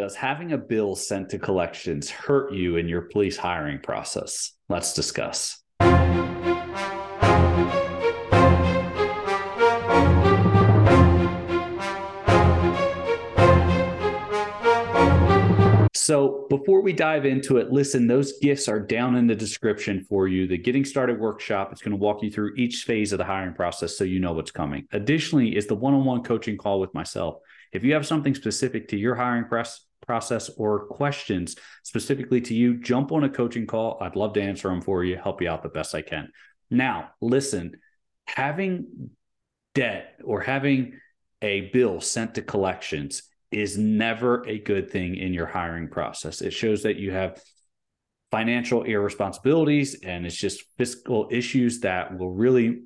does having a bill sent to collections hurt you in your police hiring process? Let's discuss. So, before we dive into it, listen, those gifts are down in the description for you. The Getting Started workshop is going to walk you through each phase of the hiring process so you know what's coming. Additionally, is the one on one coaching call with myself. If you have something specific to your hiring press, process or questions specifically to you, jump on a coaching call. I'd love to answer them for you, help you out the best I can. Now, listen, having debt or having a bill sent to collections is never a good thing in your hiring process. It shows that you have financial irresponsibilities and it's just fiscal issues that will really,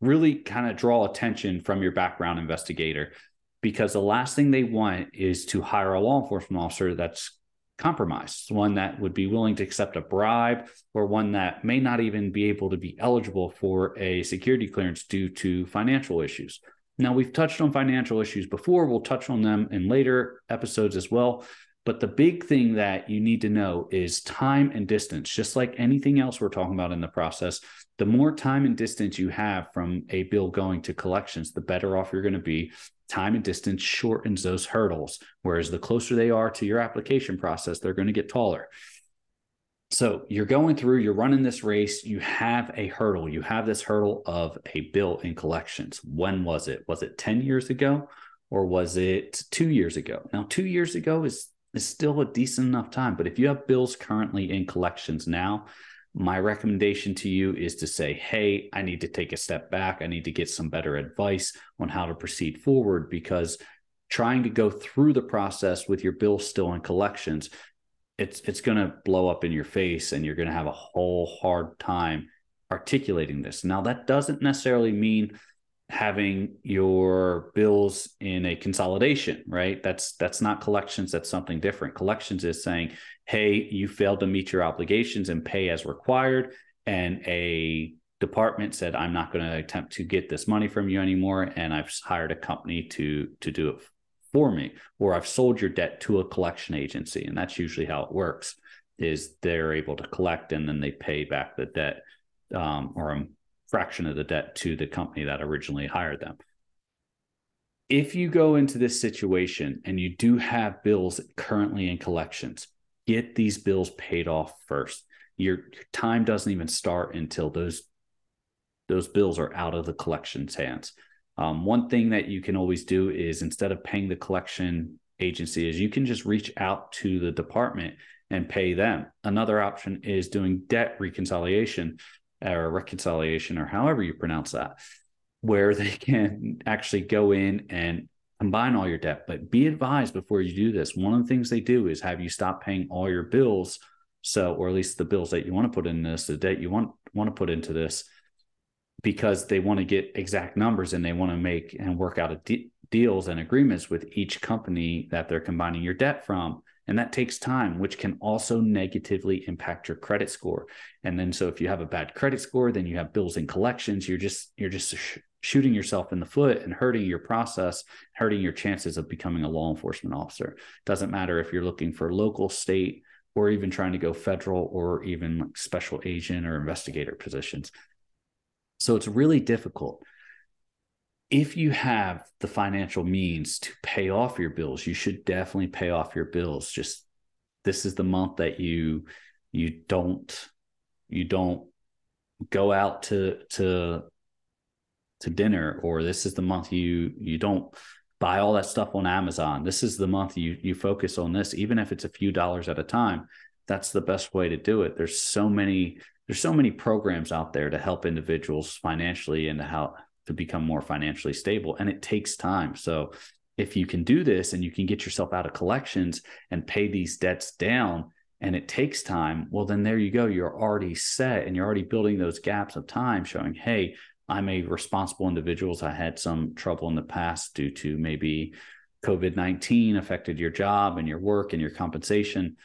really kind of draw attention from your background investigator because the last thing they want is to hire a law enforcement officer that's compromised, one that would be willing to accept a bribe or one that may not even be able to be eligible for a security clearance due to financial issues. Now, we've touched on financial issues before. We'll touch on them in later episodes as well. But the big thing that you need to know is time and distance. Just like anything else we're talking about in the process, the more time and distance you have from a bill going to collections, the better off you're going to be. Time and distance shortens those hurdles. Whereas the closer they are to your application process, they're going to get taller. So you're going through, you're running this race, you have a hurdle. You have this hurdle of a bill in collections. When was it? Was it 10 years ago or was it two years ago? Now, two years ago is, is still a decent enough time. But if you have bills currently in collections now, my recommendation to you is to say, hey, I need to take a step back. I need to get some better advice on how to proceed forward because trying to go through the process with your bill still in collections it's it's going to blow up in your face and you're going to have a whole hard time articulating this now that doesn't necessarily mean having your bills in a consolidation right? That's that's not collections that's something different. Collections is saying hey you failed to meet your obligations and pay as required and a department said i'm not going to attempt to get this money from you anymore and i've hired a company to to do it for me. Or i've sold your debt to a collection agency and that's usually how it works is they're able to collect and then they pay back the debt um, or a fraction of the debt to the company that originally hired them. If you go into this situation and you do have bills currently in collections get these bills paid off first. Your, time doesn't even start until those those bills are out of the collection's hands. Um, one thing that you can always do is instead of paying the collection agency is you can just reach out to the department and pay them. Another option is doing debt reconciliation or reconciliation or however you pronounce that, where they can actually go in and combine all your debt. But be advised before you do this. One of the things they do is have you stop paying all your bills. So, or at least the bills that you want to put in this, the debt you want want to put into this because they want to get exact numbers and they want to make and work out de- deals and agreements with each company that they're combining your debt from and that takes time which can also negatively impact your credit score. And then so if you have a bad credit score then you have bills and collections you're just you're just sh- shooting yourself in the foot and hurting your process hurting your chances of becoming a law enforcement officer. Doesn't matter if you're looking for local state or even trying to go federal or even like special agent or investigator positions. So it's really difficult. If you have the financial means to pay off your bills, you should definitely pay off your bills. Just this is the month that you you don't you don't go out to to to dinner or this is the month you you don't buy all that stuff on Amazon. This is the month you you focus on this even if it's a few dollars at a time. That's the best way to do it. There's so many there's so many programs out there to help individuals financially and to how to become more financially stable and it takes time. So if you can do this and you can get yourself out of collections and pay these debts down and it takes time well then there you go. You're already set and you're already building those gaps of time showing hey i'm a responsible individual. I had some trouble in the past due to maybe covid-19 affected your job and your work and your compensation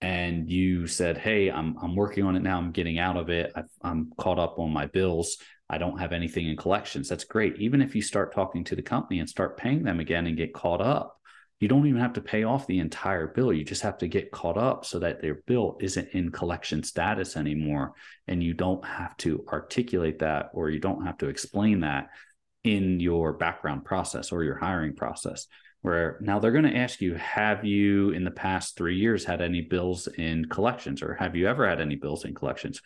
and you said, "Hey, I'm I'm working on it now. I'm getting out of it. i am caught up on my bills. I don't have anything in collections." That's great. Even if you start talking to the company and start paying them again and get caught up, you don't even have to pay off the entire bill. You just have to get caught up so that their bill isn't in collection status anymore. And you don't have to articulate that or you don't have to explain that in your background process or your hiring process. Where now they're going to ask you, have you in the past three years had any bills in collections or have you ever had any bills in collections?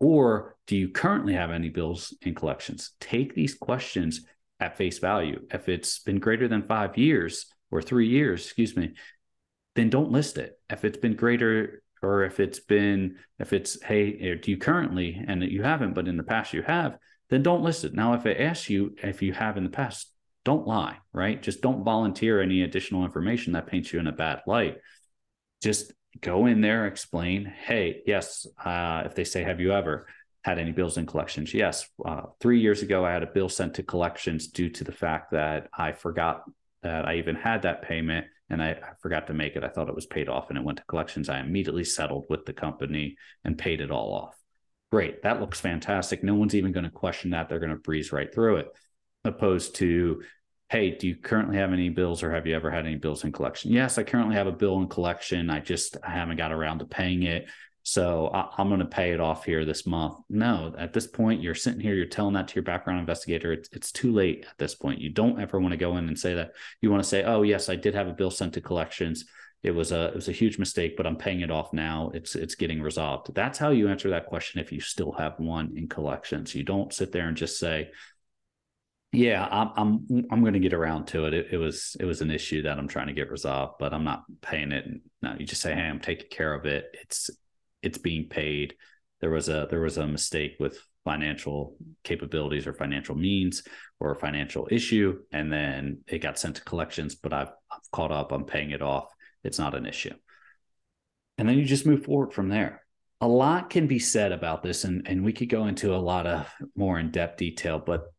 Or do you currently have any bills in collections? Take these questions at face value. If it's been greater than five years, or three years, excuse me, then don't list it. If it's been greater or if it's been, if it's, hey, eh, do you currently, and you haven't, but in the past you have, then don't list it. Now, if it asks you if you have in the past, don't lie, right? Just don't volunteer any additional information that paints you in a bad light. Just go in there, explain, hey, yes, uh, if they say, have you ever had any bills in collections? Yes. Uh, three years ago, I had a bill sent to collections due to the fact that I forgot that I even had that payment and I, I, forgot to make it. I thought it was paid off and it went to collections. I immediately settled with the company and paid it all off. Great. That looks fantastic. No one's even going to question that. They're going to breeze right through it. Opposed to, hey, do you currently have any bills or have you ever had any bills in collection? Yes, I currently have a bill in collection. I just I haven't got around to paying it. So I, am going to pay it off here this month. No, at this point, you're sitting here, you're telling that to your background investigator. It's, it's too late at this point. You don't ever want to go in and say that. You want to say, oh, yes, I did have a bill sent to collections. It was a it was a huge mistake, but I'm paying it off now. It's it's getting resolved. That's how you answer that question if you still have one in collections. You don't sit there and just say, yeah, I'm I'm I'm going to get around to it. it. It was it was an issue that I'm trying to get resolved, but I'm not paying it. No, you just say, hey, I'm taking care of it. It's it's being paid. There was a there was a mistake with financial capabilities or financial means or a financial issue, and then it got sent to collections. But I've, I've caught up. I'm paying it off. It's not an issue. And then you just move forward from there. A lot can be said about this, and, and we could go into a lot of more in depth detail, but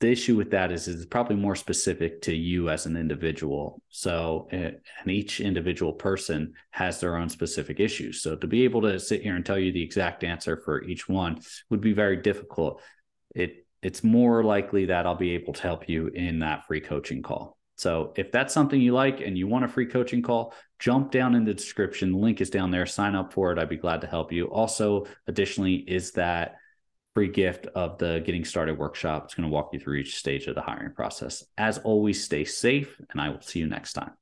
the issue with that is, it's probably more specific to you as an individual. So, eh, and each individual person has their own specific issues. So, to be able to sit here and tell you the exact answer for each one would be very difficult. It it's more likely that I'll be able to help you in that free coaching call. So, if that's something you like and you want a free coaching call, jump down in the description. The link is down there. Sign up for it. I'd be glad to help you. Also, additionally, is that free gift of the Getting Started workshop. It's going to walk you through each stage of the hiring process. As always, stay safe, and I will see you next time.